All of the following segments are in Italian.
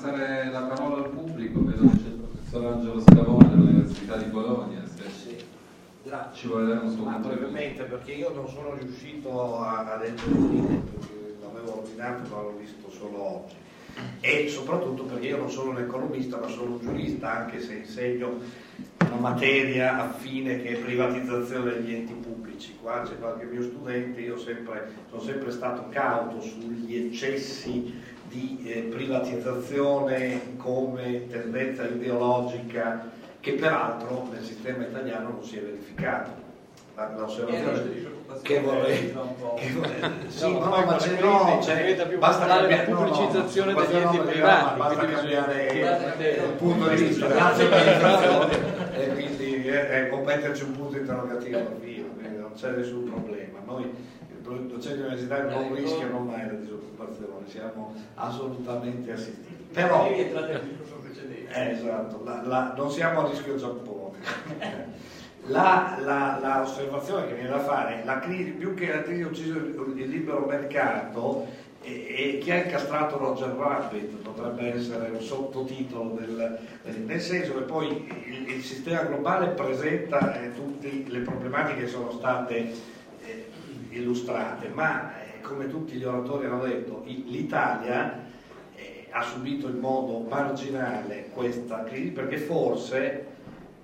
passare la parola al pubblico, vedo che c'è il professor Angelo Scavone dell'Università di Bologna. Sì. Ci vuole dare un suo brevemente, perché io non sono riuscito a, a leggere il libro, perché l'avevo ordinato ma l'ho visto solo oggi. E soprattutto perché io non sono un economista, ma sono un giurista, anche se insegno una materia affine che è privatizzazione degli enti pubblici. Qua c'è qualche mio studente, io sempre, sono sempre stato cauto sugli eccessi di eh, privatizzazione come tendenza ideologica che peraltro nel sistema italiano non si è verificato. L'osservazione che vorrei, che vorrei sì, no, no, ma c'è no, c'è, basta cambiare la pubblicizzazione no, degli enti privati basta cambiare il punto di vista. e quindi eh, può metterci un punto interrogativo via, non c'è nessun problema. Noi docenti universitari non rischiano mai la disoccupazione siamo assolutamente assistiti però eh, esatto, la, la, non siamo a rischio Giappone. La, la, la, osservazione che viene da fare, la crisi, più che la crisi ucciso il, il libero mercato, e, e, chi ha incastrato Roger Rabbit potrebbe essere un sottotitolo del, nel senso che poi il, il sistema globale presenta eh, tutte le problematiche che sono state illustrate, ma eh, come tutti gli oratori hanno detto, l'Italia ha subito in modo marginale questa crisi perché forse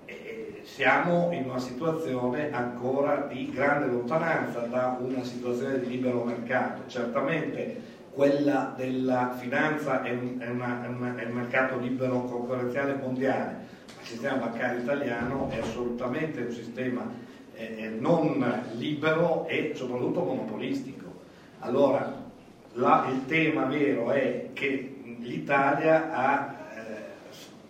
eh, siamo in una situazione ancora di grande lontananza da una situazione di libero mercato. Certamente quella della finanza è un, è una, è una, è un mercato libero concorrenziale mondiale, ma il sistema bancario italiano è assolutamente un sistema eh, non libero e soprattutto monopolistico. Allora, la, il tema vero è che l'Italia ha eh,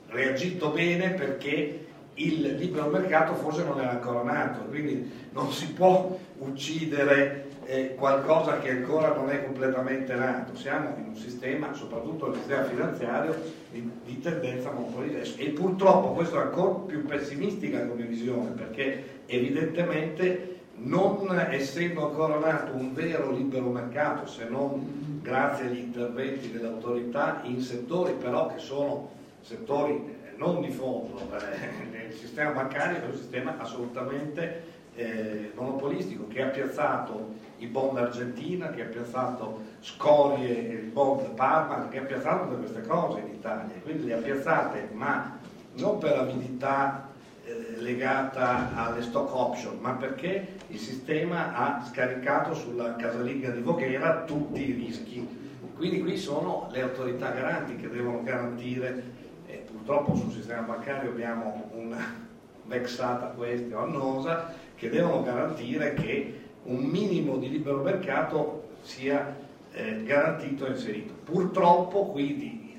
reagito bene perché il libero mercato forse non era ancora nato, quindi non si può uccidere eh, qualcosa che ancora non è completamente nato. Siamo in un sistema, soprattutto nel sistema finanziario, di, di tendenza monopolistica e purtroppo questo è ancora più pessimistica come visione perché evidentemente non essendo ancora nato un vero libero mercato, se non grazie agli interventi delle autorità in settori però che sono settori non di fondo, eh, il sistema bancario è un sistema assolutamente eh, monopolistico che ha piazzato i bond Argentina, che ha piazzato scorie, il bond Parma, che ha piazzato tutte queste cose in Italia, quindi le ha piazzate ma non per avidità eh, legata alle stock option, ma perché il sistema ha scaricato sulla casalinga di Voghera tutti i rischi. Quindi qui sono le autorità garanti che devono garantire, eh, purtroppo sul sistema bancario abbiamo una vexata questa annosa, che devono garantire che un minimo di libero mercato sia eh, garantito e inserito. Purtroppo quindi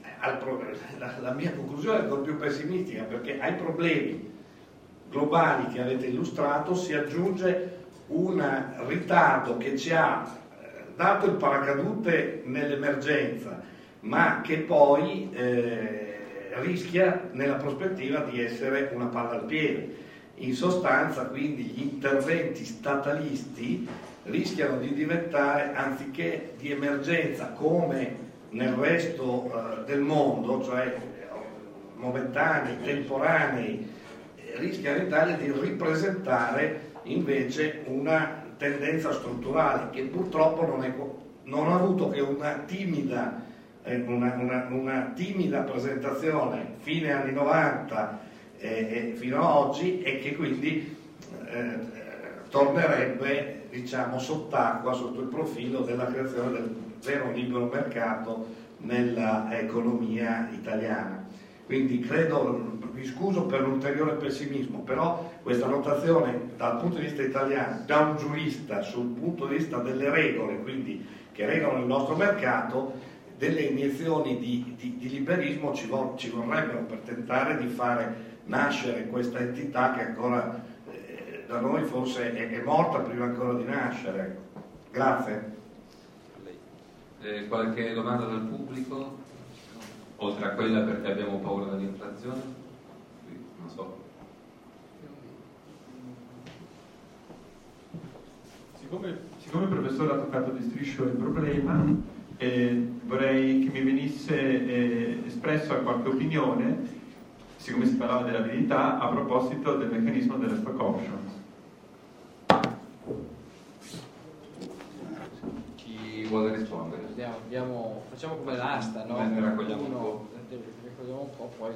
la, la mia conclusione è ancora più pessimistica perché ai problemi globali che avete illustrato si aggiunge un ritardo che ci ha eh, dato il paracadute nell'emergenza, ma che poi eh, rischia nella prospettiva di essere una palla al piede. In sostanza, quindi, gli interventi statalisti rischiano di diventare, anziché di emergenza come nel resto eh, del mondo, cioè eh, momentanei, temporanei, rischia in Italia di ripresentare invece una tendenza strutturale che purtroppo non, è, non ha avuto che una timida, eh, una, una, una timida presentazione. Fine anni 90 eh, fino ad oggi e che quindi eh, tornerebbe diciamo, sott'acqua sotto il profilo della creazione del vero libero mercato nell'economia italiana. Quindi credo, vi scuso per l'ulteriore pessimismo, però questa notazione dal punto di vista italiano, da un giurista sul punto di vista delle regole, quindi che regolano il nostro mercato, delle iniezioni di, di, di liberismo ci, vor, ci, vorrebbero per tentare di fare nascere questa entità che ancora eh, da noi forse è, è, morta prima ancora di nascere. Grazie. Eh, qualche domanda dal pubblico? oltre a quella perché abbiamo paura dell'inflazione? Non so. Siccome, siccome il professore ha toccato di striscio il problema, eh, vorrei che mi venisse eh, espresso qualche opinione, siccome si parlava dell'abilità, a proposito del meccanismo delle stock options. Chi vuole rispondere? Andiamo, andiamo, facciamo come l'asta, no? Ne raccogliamo un Uno, po'. ne raccogliamo un po', poi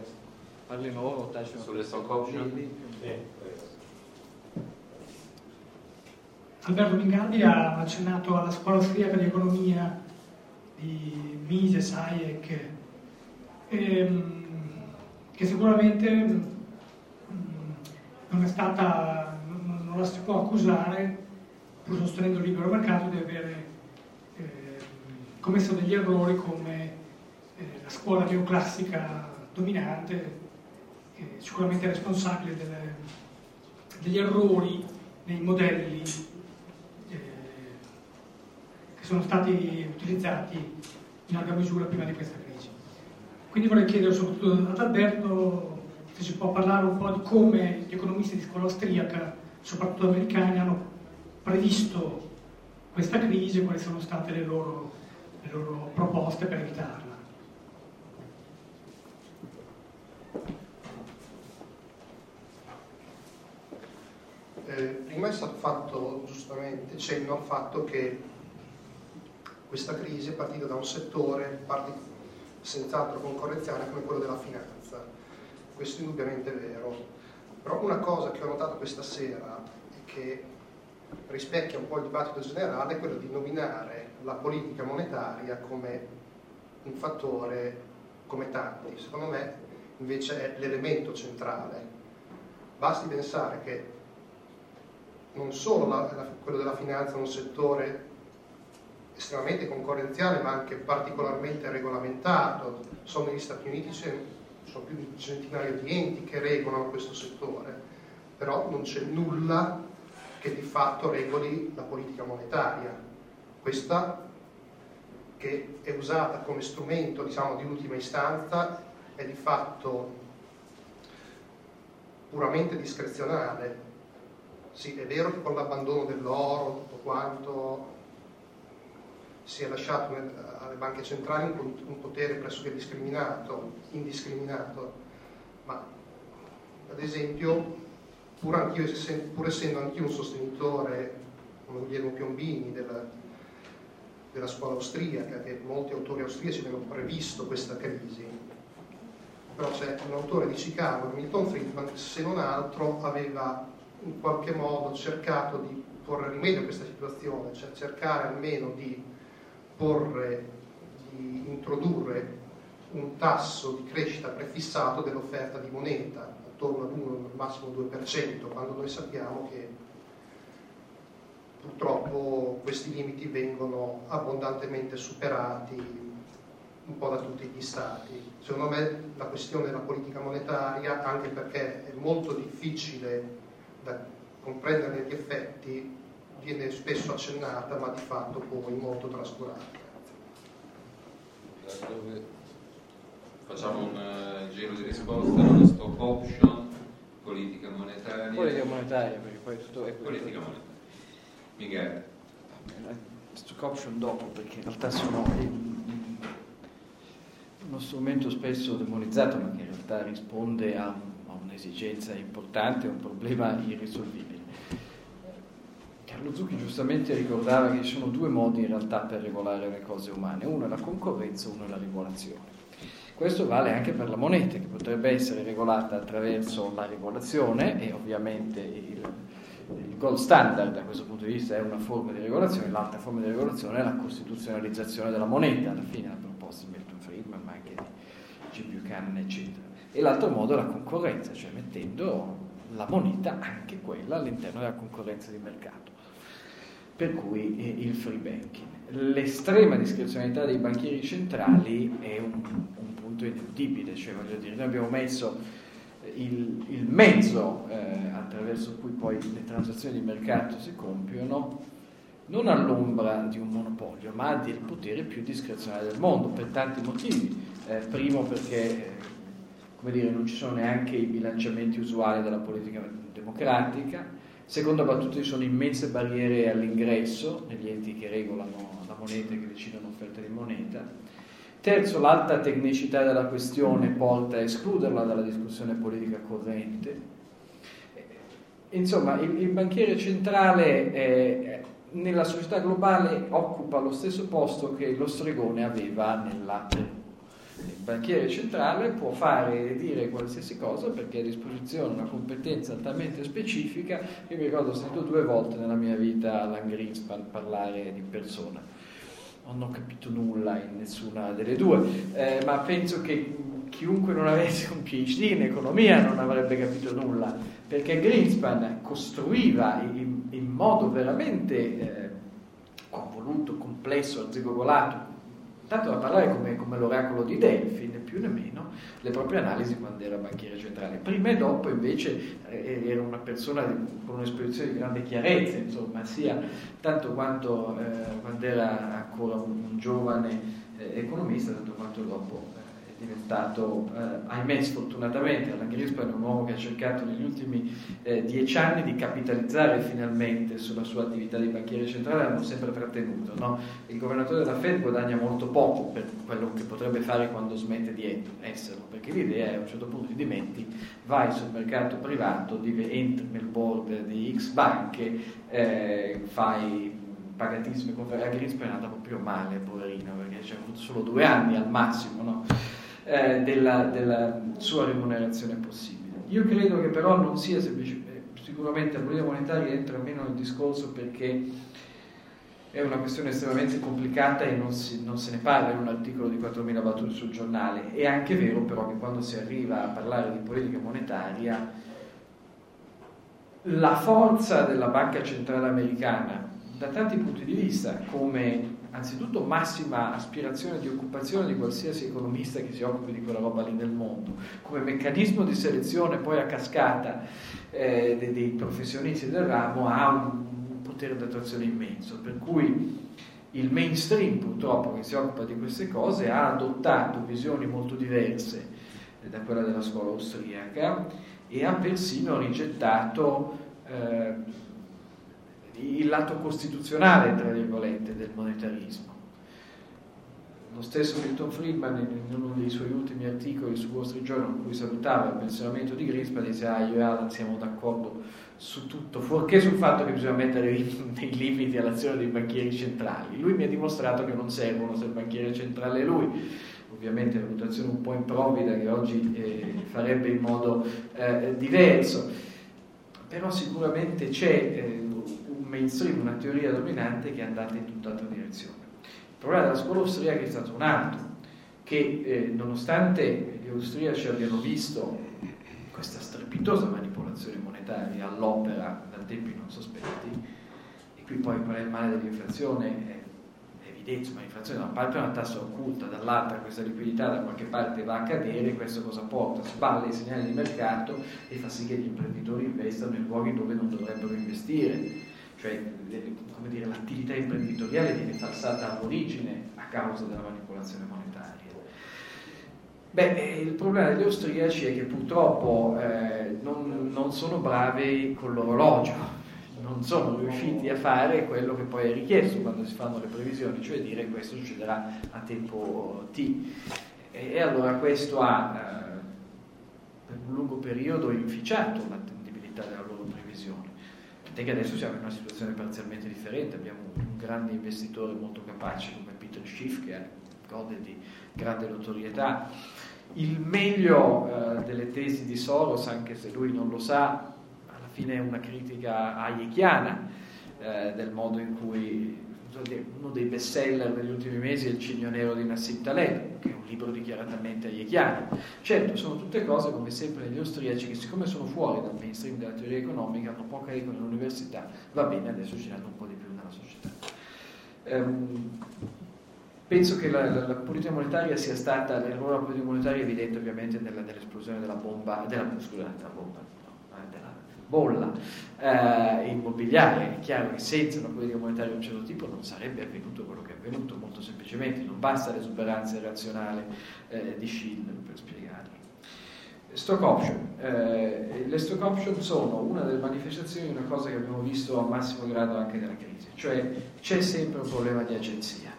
parli loro, tacciano Sulle stock option? Alberto Mingardi ha accennato alla scuola austriaca di economia di Mises, Hayek, ehm, che sicuramente mm, non è stata, non la si può accusare, pur sostenendo il libero mercato, di avere ehm, commesso degli errori come eh, la scuola neoclassica dominante, che sicuramente responsabile delle- degli errori nei modelli eh, che sono stati utilizzati in larga misura prima di questa crisi. Quindi vorrei chiedere soprattutto ad Alberto se ci può parlare un po' di come gli economisti di scuola austriaca, soprattutto americani, hanno previsto questa crisi e quali sono state le loro, le loro proposte per evitarla. Eh, prima è stato fatto giustamente cenno al fatto che questa crisi è partita da un settore parti- senz'altro concorrenziale come quello della finanza. Questo indubbiamente è vero. Però una cosa che ho notato questa sera e che rispecchia un po' il dibattito generale è quello di nominare la politica monetaria come un fattore come tanti. Secondo me invece è l'elemento centrale. Basti pensare che non solo la- la- quello della finanza è un settore estremamente concorrenziale ma anche particolarmente regolamentato. Sono negli Stati Uniti ci sono più di un centinaio di enti che regolano questo settore, però non c'è nulla che di fatto regoli la politica monetaria. Questa che è usata come strumento diciamo, di ultima istanza è di fatto puramente discrezionale. Sì, è vero che con l'abbandono dell'oro, tutto quanto, si è lasciato nel- alle banche centrali un, po- un potere pressoché discriminato, indiscriminato, ma ad esempio, pur, pur essendo anch'io un sostenitore, come Guglielmo Piombini, della, della scuola austriaca, che molti autori austriaci avevano previsto questa crisi, però c'è un autore di Chicago, Milton Friedman, che se non altro aveva in qualche modo cercato di porre rimedio a questa situazione, cioè cercare almeno di porre, di introdurre un tasso di crescita prefissato dell'offerta di moneta, attorno all'1, al massimo 2%, quando noi sappiamo che purtroppo questi limiti vengono abbondantemente superati un po' da tutti gli stati. Secondo me la questione della politica monetaria, anche perché è molto difficile da comprendere gli effetti, viene spesso accennata, ma di fatto poi molto trascurata. Facciamo un eh, giro di risposte, allora stock option, politica monetaria. Politica monetaria, perché poi tutto è Politica monetaria. Miguel. Stock option dopo, perché in realtà sono uno strumento spesso demonizzato, ma che in realtà risponde a, a un'esigenza importante, a un problema irrisolvibile. Carlo Zucchi giustamente ricordava che ci sono due modi in realtà per regolare le cose umane, uno è la concorrenza, uno è la regolazione. Questo vale anche per la moneta, che potrebbe essere regolata attraverso la regolazione e ovviamente il, il gold standard da questo punto di vista è una forma di regolazione, l'altra forma di regolazione è la costituzionalizzazione della moneta, alla fine la proposta di Milton Friedman, ma anche di G. Buchanan, eccetera. E l'altro modo è la concorrenza, cioè mettendo la moneta, anche quella, all'interno della concorrenza di mercato. Per cui eh, il free banking. L'estrema discrezionalità dei banchieri centrali è un, un punto ineludibile, cioè voglio dire, noi abbiamo messo il, il mezzo eh, attraverso cui poi le transazioni di mercato si compiono non all'ombra di un monopolio, ma del potere più discrezionale del mondo, per tanti motivi. Eh, primo perché eh, dire, non ci sono neanche i bilanciamenti usuali della politica democratica, seconda battuta ci sono immense barriere all'ingresso negli enti che regolano la moneta e che decidono offerta di moneta, Terzo, l'alta tecnicità della questione porta a escluderla dalla discussione politica corrente. Insomma, il, il banchiere centrale eh, nella società globale occupa lo stesso posto che lo stregone aveva nella il banchiere centrale può fare e dire qualsiasi cosa perché ha a disposizione una competenza talmente specifica. Che mi ricordo ho sentito due volte nella mia vita Alan Greenspan parlare di persona. Non ho capito nulla in nessuna delle due eh, ma penso che chiunque non avesse un PhD in economia non avrebbe capito nulla perché Greenspan costruiva in, in modo veramente eh, convoluto, complesso, arzigogolato tanto da parlare come, come, l'oracolo di Delfi, né più né meno, le proprie analisi quando era banchiere centrale. Prima e dopo invece eh, era una persona di, con un'esposizione di grande chiarezza, insomma, sia tanto quanto eh, quando era ancora un, un giovane eh, economista, tanto quanto dopo diventato, eh, ahimè sfortunatamente, Alan Greenspan è un uomo che ha cercato negli ultimi eh, dieci anni di capitalizzare finalmente sulla sua attività di banchiere centrale, l'hanno sempre trattenuto. No? Il governatore della Fed guadagna molto poco per quello che potrebbe fare quando smette di esserlo, perché l'idea è a un certo punto ti dimetti, vai sul mercato privato, entri nel board di X banche, eh, fai pagatissime conferenze. A Greenspan è andata proprio male, poverino, perché ci ha avuto solo due anni al massimo. No? Eh, della, della, sua remunerazione possibile. Io credo che però non sia semplicemente, sicuramente la politica monetaria entra meno nel discorso perché è una questione estremamente complicata e non, si, non, se ne parla in un articolo di 4.000 battute sul giornale. È anche vero però che quando si arriva a parlare di politica monetaria, la forza della banca centrale americana, da tanti punti di vista, come anzitutto massima aspirazione di occupazione di qualsiasi economista che si occupi di quella roba lì nel mondo, come meccanismo di selezione poi a cascata eh, dei, professionisti del ramo ha un, potere d'attrazione immenso, per cui il mainstream purtroppo che si occupa di queste cose ha adottato visioni molto diverse da quella della scuola austriaca e ha persino rigettato eh, il lato costituzionale, tra virgolette, del monetarismo. Lo stesso Milton Friedman, in uno dei suoi ultimi articoli su Wall Street Journal, in cui salutava il pensionamento di Greenspan, dice: Ah, io e Alan siamo d'accordo su tutto, fuorché sul fatto che bisogna mettere dei limiti all'azione dei banchieri centrali. Lui mi ha dimostrato che non servono se il banchiere centrale è lui. Ovviamente è una valutazione un po' improvvida che oggi eh, farebbe in modo eh, diverso, però sicuramente c'è. Eh, mainstream, una teoria dominante che è andata in tutt'altra direzione. Il problema della scuola austriaca è stato un altro, che eh, nonostante gli austriaci abbiano visto questa strepitosa manipolazione monetaria all'opera da tempi non sospetti, e qui poi qual è il male dell'inflazione? È evidente, ma l'inflazione da una parte è una tassa occulta, dall'altra questa liquidità da qualche parte va a cadere, questo cosa porta? Sballa i segnali di mercato e fa sì che gli imprenditori investano in luoghi dove non dovrebbero investire cioè dire, l'attività imprenditoriale viene falsata all'origine a causa della manipolazione monetaria. Beh, eh, il problema degli austriaci è che purtroppo eh, non, non sono bravi con l'orologio, non sono riusciti a fare quello che poi è richiesto quando si fanno le previsioni, cioè dire questo succederà a tempo T. E, e allora questo ha eh, per un lungo periodo inficiato l'attendibilità della. Tant'è che adesso siamo in una situazione parzialmente differente, abbiamo un grande investitore molto capace come Peter Schiff che gode di grande notorietà. Il meglio eh, delle tesi di Soros, anche se lui non lo sa, alla fine è una critica hayekiana eh, del modo in cui uno dei best seller degli ultimi mesi è Il Cigno Nero di Nassim Taleb, che è un libro dichiaratamente hayekiano. Certo, sono tutte cose, come sempre negli austriaci, che siccome sono fuori dal mainstream della teoria economica, hanno poca eco nell'università, va bene, adesso ci danno un po' di più nella società. Um, penso che la, la, la, politica monetaria sia stata, l'errore della politica monetaria è evidente ovviamente nella, nell'esplosione della bomba, della, scusate, della bomba, bolla eh, immobiliare. È chiaro che senza una politica monetaria di un certo tipo non sarebbe avvenuto quello che è avvenuto, molto semplicemente, non basta l'esuberanza irrazionale eh, di Schindler per spiegarlo. Stock option. Eh, le stock option sono una delle manifestazioni di una cosa che abbiamo visto a massimo grado anche nella crisi, cioè c'è sempre un problema di agenzia.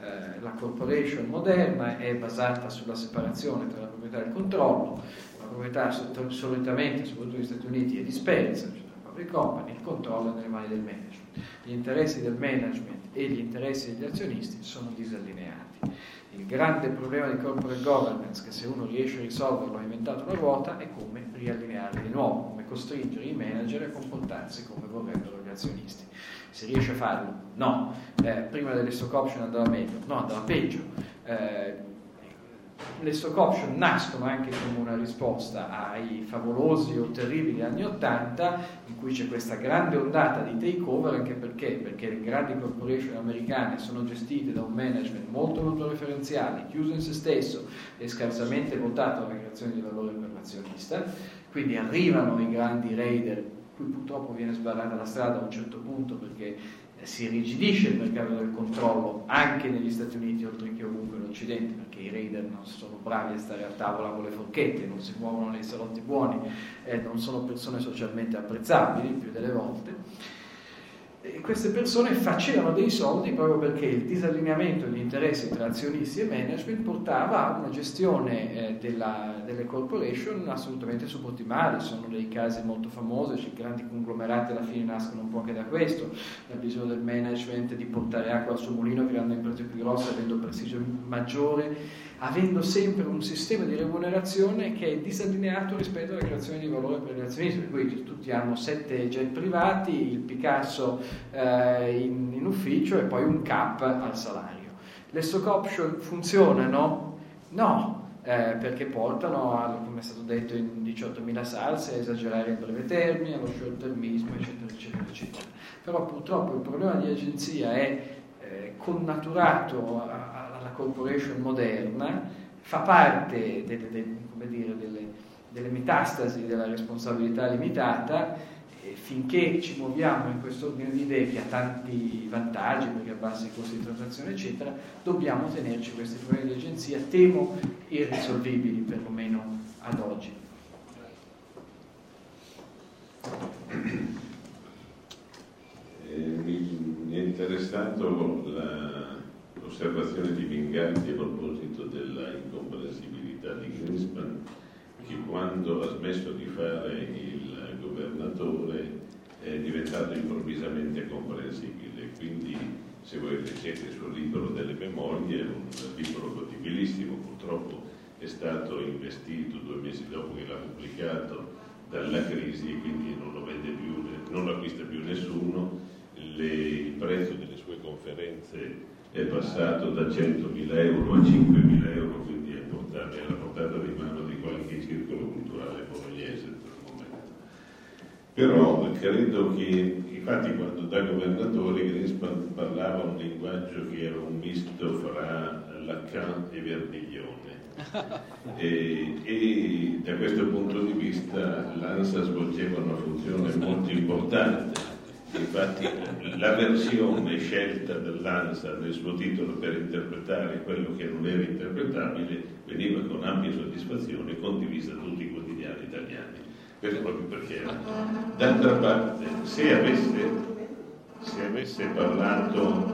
Eh, la corporation moderna è basata sulla separazione tra la proprietà e il controllo, proprietà solitamente, soprattutto negli Stati Uniti, è dispersa, cioè la public company, il controllo è nelle mani del management. Gli interessi del management e gli interessi degli azionisti sono disallineati. Il grande problema di corporate governance, che se uno riesce a risolverlo ha inventato la ruota, è come riallinearli di nuovo, come costringere i manager a comportarsi come vorrebbero gli azionisti. Si riesce a farlo? No. Eh, prima delle stock option andava meglio? No, andava peggio. Eh, le stock option nascono anche come una risposta ai favolosi o terribili anni 80 in cui c'è questa grande ondata di takeover anche perché? Perché le grandi corporation americane sono gestite da un management molto molto referenziale, chiuso in se stesso e scarsamente votato alla creazione di valore per l'azionista, quindi arrivano i grandi raider cui purtroppo viene sbarrata la strada a un certo punto perché si irrigidisce il mercato del controllo anche negli Stati Uniti oltre che ovunque in Occidente perché i raider non sono bravi a stare a tavola con le forchette, non si muovono nei salotti buoni, eh, non sono persone socialmente apprezzabili più delle volte queste persone facevano dei soldi proprio perché il disallineamento degli interessi tra azionisti e management portava a una gestione eh, della, delle corporation assolutamente subottimale. Sono dei casi molto famosi, cioè, grandi conglomerati alla fine nascono un po' anche da questo, la visione del management di portare acqua al suo mulino creando imprese più grosse, avendo prestigio maggiore avendo sempre un sistema di remunerazione che è disallineato rispetto alla creazione di valore per gli azionisti. Per tutti hanno sette jet privati, il Picasso eh, in, in, ufficio e poi un cap al salario. Le stock option funzionano? No, eh, perché portano, come è stato detto in 18.000 salse, a esagerare in breve termine, allo short termismo, eccetera, eccetera, eccetera. Però purtroppo il problema di agenzia è eh, connaturato corporation moderna fa parte delle, delle, dire, delle, delle metastasi della responsabilità limitata finché ci muoviamo in questo ordine di idee che ha tanti vantaggi perché abbassa i costi di transazione eccetera dobbiamo tenerci questi problemi di agenzia temo irrisolvibili perlomeno ad oggi. Eh, mi è interessato la l'osservazione di Vinganti a proposito della incomprensibilità di Greenspan che quando ha smesso di fare il governatore è diventato improvvisamente comprensibile. Quindi se voi leggete il suo libro delle memorie, un libro godibilissimo, purtroppo è stato investito due mesi dopo che l'ha pubblicato dalla crisi e quindi non lo, più, non lo acquista più nessuno. Le, il prezzo delle sue conferenze è passato da 100.000 euro a 5.000 euro, quindi è, portato, è alla portata di mano di qualche circolo culturale bolognese Però credo che, infatti, quando da governatore Greenspan parlava un linguaggio che era un misto fra Lacan e Verdiglione. E, e da questo punto di vista l'ANSA svolgeva una funzione molto importante Infatti la versione scelta dall'ANSA nel suo titolo per interpretare quello che non era interpretabile veniva con ampia soddisfazione condivisa da tutti i quotidiani italiani. Questo proprio perché era. D'altra parte, se avesse, se avesse, parlato,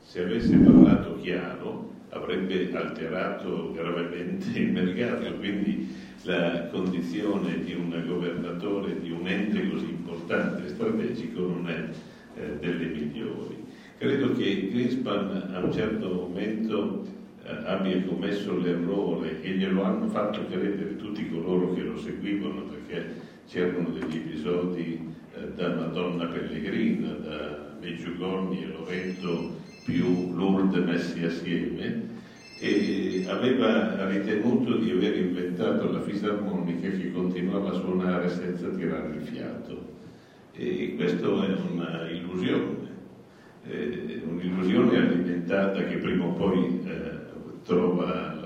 se avesse parlato chiaro, avrebbe alterato gravemente il mercato, quindi la condizione di un governatore di un ente così importante e strategico non è eh, delle migliori. Credo che Greenspan a un certo momento eh, abbia commesso l'errore e glielo hanno fatto credere tutti coloro che lo seguivano perché c'erano degli episodi eh, da Madonna Pellegrina, da Meggiugorni e Loreto più Lourdes messi assieme e aveva ritenuto di aver inventato la fisarmonica che continuava a suonare senza tirare il fiato. E questa è un'illusione, eh, un'illusione alimentata che prima o poi eh, trova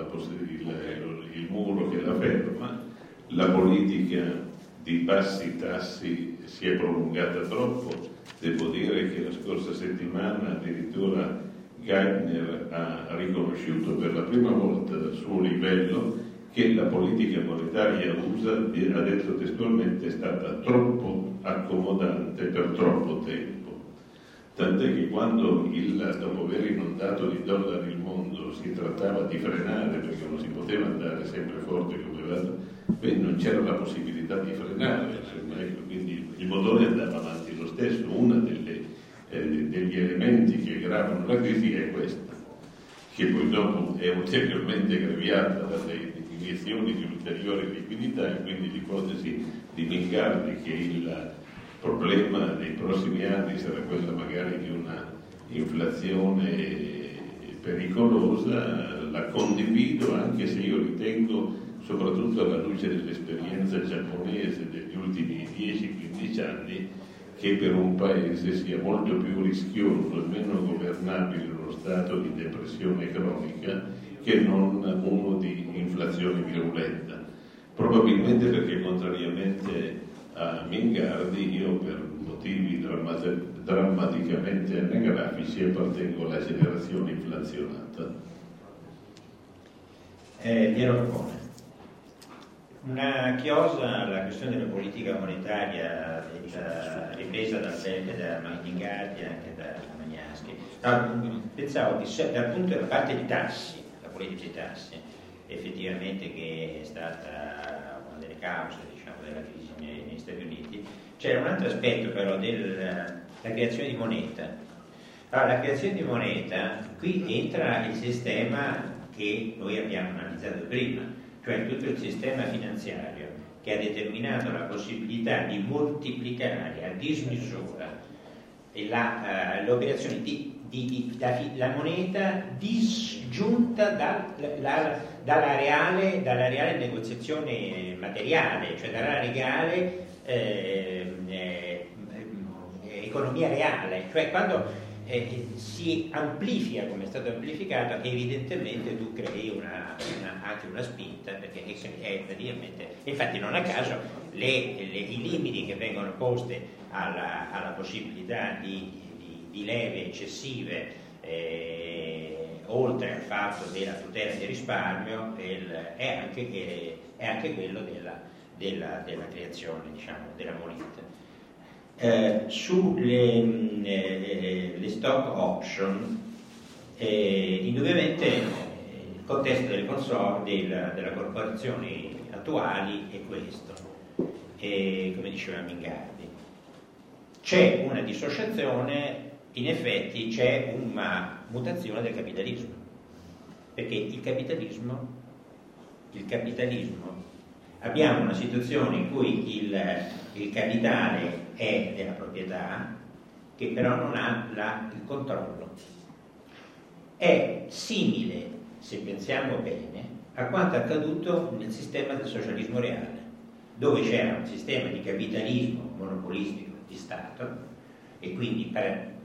il, il muro che la ferma. La politica di bassi tassi si è prolungata troppo. Devo dire che la scorsa settimana addirittura Geithner ha riconosciuto per la prima volta dal suo livello che la politica monetaria USA, ha detto testualmente, è stata troppo accomodante per troppo tempo. Tant'è che quando il, dopo aver inondato di dollari il mondo si trattava di frenare perché non si poteva andare sempre forte come va, non c'era la possibilità di frenare, ecco, quindi il motore andava avanti lo stesso. Uno eh, degli elementi che gravano la crisi è questa, che poi dopo è ulteriormente aggravata dalle iniezioni di ulteriore liquidità e quindi l'ipotesi di Mingardi che il problema dei prossimi anni sarà quella magari di una inflazione pericolosa, la condivido anche se io ritengo, soprattutto alla luce dell'esperienza giapponese degli ultimi 10-15 anni, che per un paese sia molto più rischioso e meno governabile uno stato di depressione cronica che non uno di inflazione virulenta. Probabilmente perché contrariamente a Mingardi io per motivi drammat- drammaticamente anagrafici appartengo alla generazione inflazionata. Eh, Piero Capone. Una chiosa alla questione della politica monetaria detta, ripresa dal Belga, da Mingardi e anche da Magnaschi. No, pensavo che dal punto della parte di tassi, tassi, effettivamente che è stata una delle cause diciamo, della crisi negli Stati Uniti, c'era un altro aspetto però della creazione di moneta. Allora, la creazione di moneta, qui entra il sistema che noi abbiamo analizzato prima, cioè tutto il sistema finanziario che ha determinato la possibilità di moltiplicare a dismisura la, uh, l'operazione di, di, di la, la, moneta disgiunta dal, la, dalla, reale, dalla, reale, negoziazione materiale, cioè dalla reale eh, eh, economia reale, cioè quando eh, si amplifica come è stato amplificato, evidentemente tu crei una, una, anche una spinta, perché è praticamente, infatti non a caso le, le, i limiti che vengono posti alla, alla possibilità di, di, leve eccessive, eh, oltre al fatto della tutela del risparmio, il, è, anche, è, anche, quello della, della, della creazione diciamo, della moneta. Eh, sulle mm, eh, le stock option, eh, indubbiamente eh, il contesto delle consor- del, delle corporazioni attuali è questo, come diceva Mingardi. C'è una dissociazione, in effetti c'è una mutazione del capitalismo, perché il capitalismo, il capitalismo abbiamo una situazione in cui il, il capitale è della proprietà, che però non ha la, il controllo. È simile, se pensiamo bene, a quanto accaduto nel sistema del socialismo reale, dove c'era un sistema di capitalismo monopolistico di Stato e quindi per,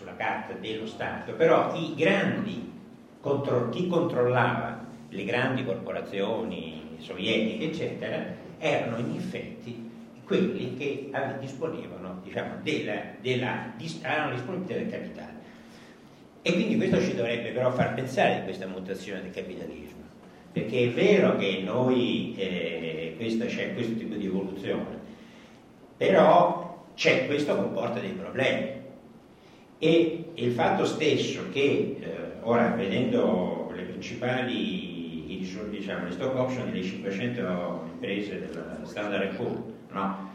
sulla carta dello Stato, però i grandi, contro, chi controllava le grandi corporazioni sovietiche, eccetera, erano in effetti quelli che disponevano diciamo, della, della, della disponibilità del capitale. E quindi questo ci dovrebbe però far pensare di questa mutazione del capitalismo, perché è vero che noi eh, questo, c'è questo tipo di evoluzione, però c'è, questo comporta dei problemi. E il fatto stesso che, eh, ora vedendo le principali diciamo, le stock option delle 500 imprese della Standard Poor's, no?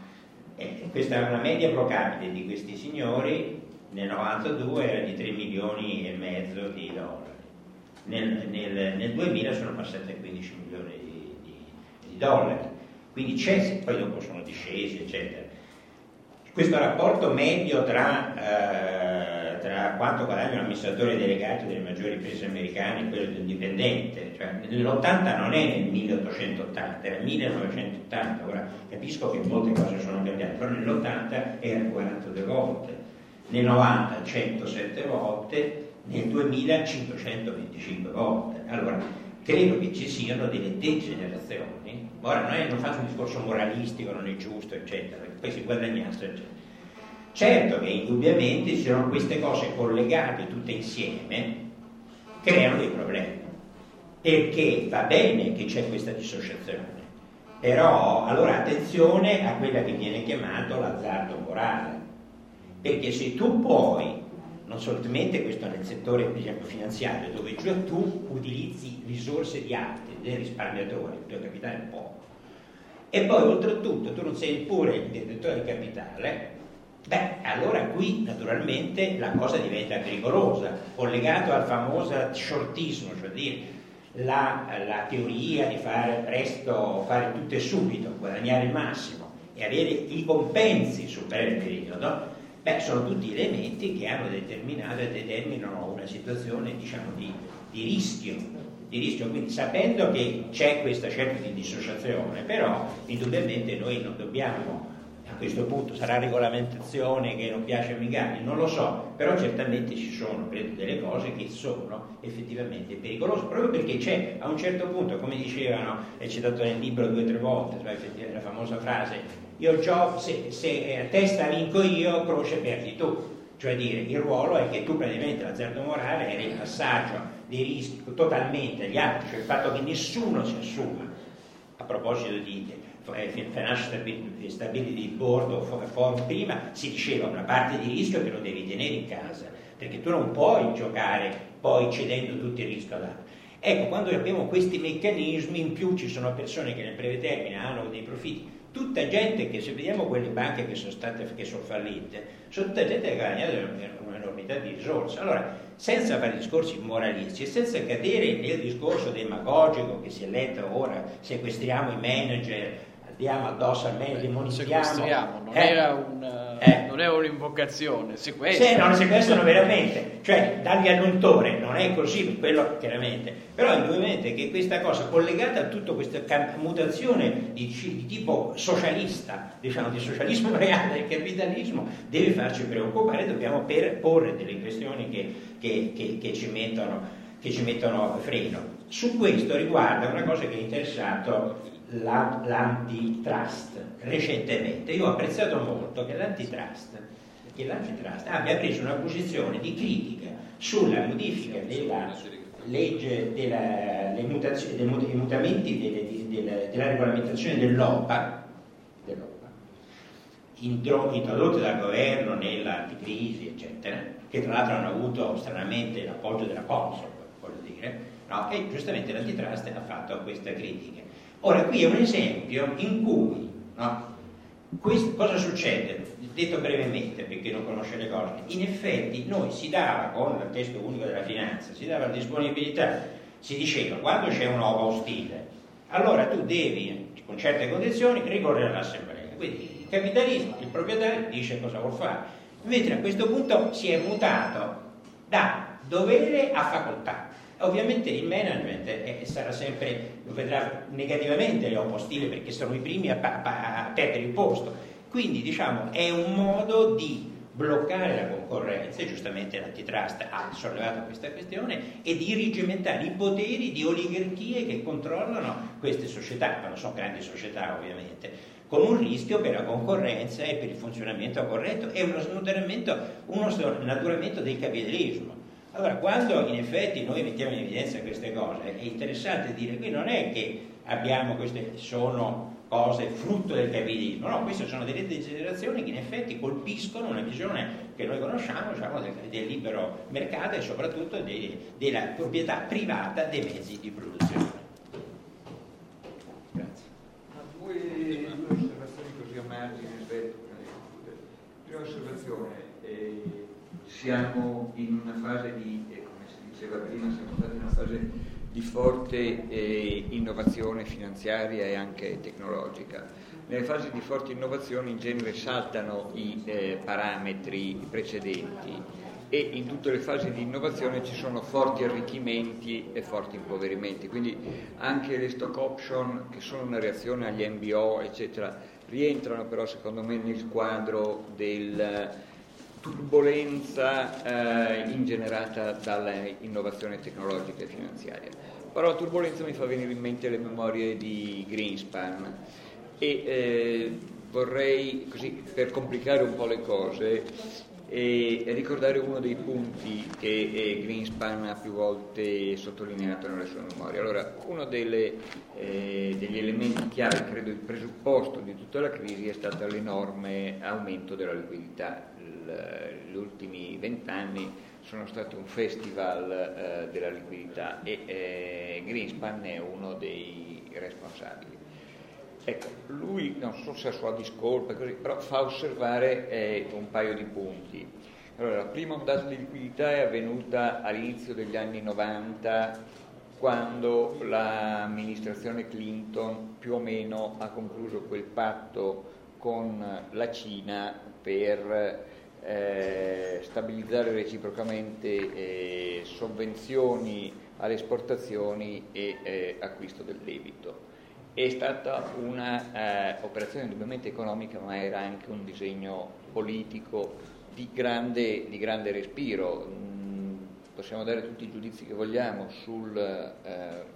E questa è una media pro capite di questi signori nel 92 era di 3 milioni e mezzo di dollari. Nel, nel, nel 2000 sono passati a 15 milioni di, di, di dollari. Quindi c'è, poi dopo sono discesi, eccetera. Questo rapporto medio tra, eh, tra quanto guadagna un amministratore delegato delle maggiori imprese americane e quello dell'indipendente, cioè nell'80 non è nel 1880, era 1980, ora capisco che molte cose sono cambiate, però nell'80 era 42 volte, nel 90 107 volte, nel 2000 525 volte. Allora, credo che ci siano delle degenerazioni, ora non, è, non faccio un discorso moralistico, non è giusto, eccetera, si guadagnasse, eccetera. Certo che indubbiamente ci sono queste cose collegate tutte insieme, creano dei problemi, perché va bene che c'è questa dissociazione, però allora attenzione a quella che viene chiamato l'azzardo morale, perché se tu puoi, non solamente questo nel settore finanziario, dove già tu utilizzi risorse di altri, del risparmiatore, il tuo capitale è poco, e poi oltretutto tu non sei pure il detentore di capitale, beh, allora qui naturalmente la cosa diventa pericolosa, collegato al famoso shortismo, cioè dire la, la teoria di fare presto, fare tutto e subito, guadagnare il massimo e avere i compensi sul breve periodo, beh, sono tutti elementi che hanno determinato e determinano una situazione diciamo, di, di, rischio, di rischio. Quindi sapendo che c'è questa certa di dissociazione, però indubbiamente noi non dobbiamo a questo punto sarà regolamentazione che non piace a Migani, non lo so, però certamente ci sono, credo, delle cose che sono effettivamente pericolose, proprio perché c'è a un certo punto, come dicevano, è citato nel libro due o tre volte, la famosa frase, io gioco, se, se a testa vinco io, croce perdi tu. Cioè dire, il ruolo è che tu praticamente l'azzardo morale è il passaggio dei rischi totalmente agli altri, cioè il fatto che nessuno si assuma, a proposito di eh, Financial Stability Board o Forum prima, si diceva una parte di rischio che lo devi tenere in casa, perché tu non puoi giocare poi cedendo tutto il rischio ad altri. Ecco, quando abbiamo questi meccanismi, in più ci sono persone che nel breve termine hanno dei profitti tutta gente che se vediamo quelle banche che sono state che sono fallite, sono tutta gente che ha guadagnato un'enormità di risorse. Allora, senza fare discorsi moralisti e senza cadere nel discorso demagogico che si è letto ora, sequestriamo i manager, andiamo addosso al manager, demonizziamo. Sequestriamo, non eh, era un eh. non è un'invocazione, sequestrano. Sì, non sequestrano veramente, cioè dargli all'untore, non è così, quello chiaramente. Però indubbiamente che questa cosa collegata a tutta questa mutazione di, di, tipo socialista, diciamo di socialismo reale del capitalismo, deve farci preoccupare, dobbiamo per, porre delle questioni che, che, che, che ci mettono che ci mettono freno. Su questo riguarda una cosa che è interessato l'antitrust recentemente. Io ho apprezzato molto che l'antitrust, che l'antitrust abbia preso una posizione di critica sulla modifica della legge, della, dei mutamenti delle, delle, della regolamentazione dell'OPA, dell'OPA introdotte dal governo nell'anticrisi, eccetera, che tra l'altro hanno avuto stranamente l'appoggio della Consul, voglio dire, no? e giustamente l'antitrust ha fatto questa critica. Ora, qui è un esempio in cui, no, questo, cosa succede? Detto brevemente, per chi non conosce le cose, in effetti noi si dava, con il testo unico della finanza, si dava la disponibilità, si diceva, quando c'è un'ova ostile, allora tu devi, con certe condizioni, ricorrere all'assemblea. Quindi il capitalista, il proprietario, dice cosa vuol fare. Mentre a questo punto si è mutato da dovere a facoltà. Ovviamente il management sarà sempre, vedrà negativamente le opostile perché sono i primi a, a, a perdere il posto. Quindi diciamo è un modo di bloccare la concorrenza, e giustamente l'antitrust ha sollevato questa questione, e di rigimentare i poteri di oligarchie che controllano queste società, ma non sono grandi società ovviamente, con un rischio per la concorrenza e per il funzionamento corretto e uno snaturamento, uno snaturamento del capitalismo. Allora, quando in effetti noi mettiamo in evidenza queste cose, è interessante dire qui non è che abbiamo queste, sono cose frutto del capitalismo, no, queste sono delle degenerazioni che in effetti colpiscono una visione che noi conosciamo diciamo, del, del, libero mercato e soprattutto de, della proprietà privata dei mezzi di produzione. Due, osservazioni così a margine, aspetto, prima osservazione. Siamo in una fase di, come si diceva prima, siamo stati in una fase di forte eh, innovazione finanziaria e anche tecnologica. Nelle fasi di forte innovazione in genere saltano i eh, parametri precedenti e in tutte le fasi di innovazione ci sono forti arricchimenti e forti impoverimenti, quindi anche le stock option che sono una reazione agli MBO eccetera rientrano però secondo me nel quadro del turbolenza eh, ingenerata dall'innovazione tecnologica e finanziaria. Però la turbolenza mi fa venire in mente le memorie di Greenspan e eh, vorrei, così per complicare un po' le cose, e ricordare uno dei punti che eh, Greenspan ha più volte sottolineato nelle sue memorie. Allora, uno delle, eh, degli elementi chiave, credo il presupposto di tutta la crisi, è stato l'enorme aumento della liquidità negli ultimi vent'anni sono stati un festival eh, della liquidità e eh, Greenspan è uno dei responsabili. Ecco, lui non so se ha sua discolpa, così, però fa osservare eh, un paio di punti. Allora, la prima ondata di liquidità è avvenuta all'inizio degli anni 90 quando l'amministrazione Clinton più o meno ha concluso quel patto con la Cina per eh, stabilizzare reciprocamente eh, sovvenzioni alle esportazioni e eh, acquisto del debito. È stata un'operazione eh, indubbiamente economica, ma era anche un disegno politico di grande, di grande respiro. Mm, possiamo dare tutti i giudizi che vogliamo sugli eh,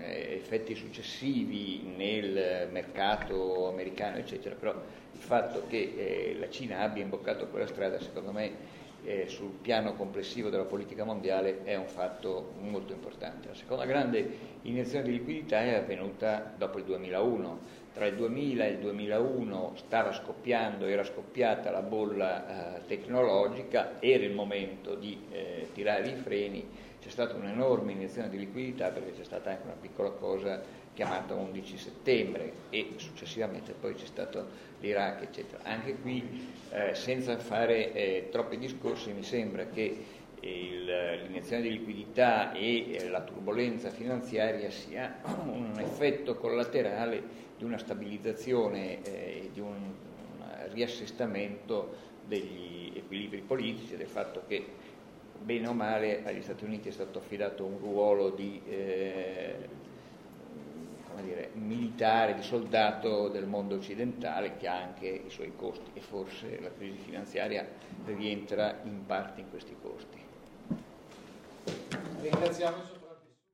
effetti successivi nel mercato americano, eccetera, però il fatto che eh, la Cina abbia imboccato quella strada, secondo me, eh, sul piano complessivo della politica mondiale è un fatto molto importante. La seconda grande iniezione di liquidità è avvenuta dopo il 2001. Tra il 2000 e il 2001 stava scoppiando, era scoppiata la bolla eh, tecnologica, era il momento di eh, tirare i freni, c'è stata un'enorme iniezione di liquidità perché c'è stata anche una piccola cosa chiamata 11 settembre e successivamente poi c'è stato l'Iraq, eccetera. Anche qui, eh, senza fare eh, troppi discorsi, mi sembra che il, l'iniezione di liquidità e eh, la turbolenza finanziaria sia un effetto collaterale di una stabilizzazione e di un, un riassestamento degli equilibri politici, del fatto che bene o male agli Stati Uniti è stato affidato un ruolo di eh, dire, militare, di soldato del mondo occidentale che ha anche i suoi costi e forse la crisi finanziaria rientra in parte in questi costi. Ringraziamo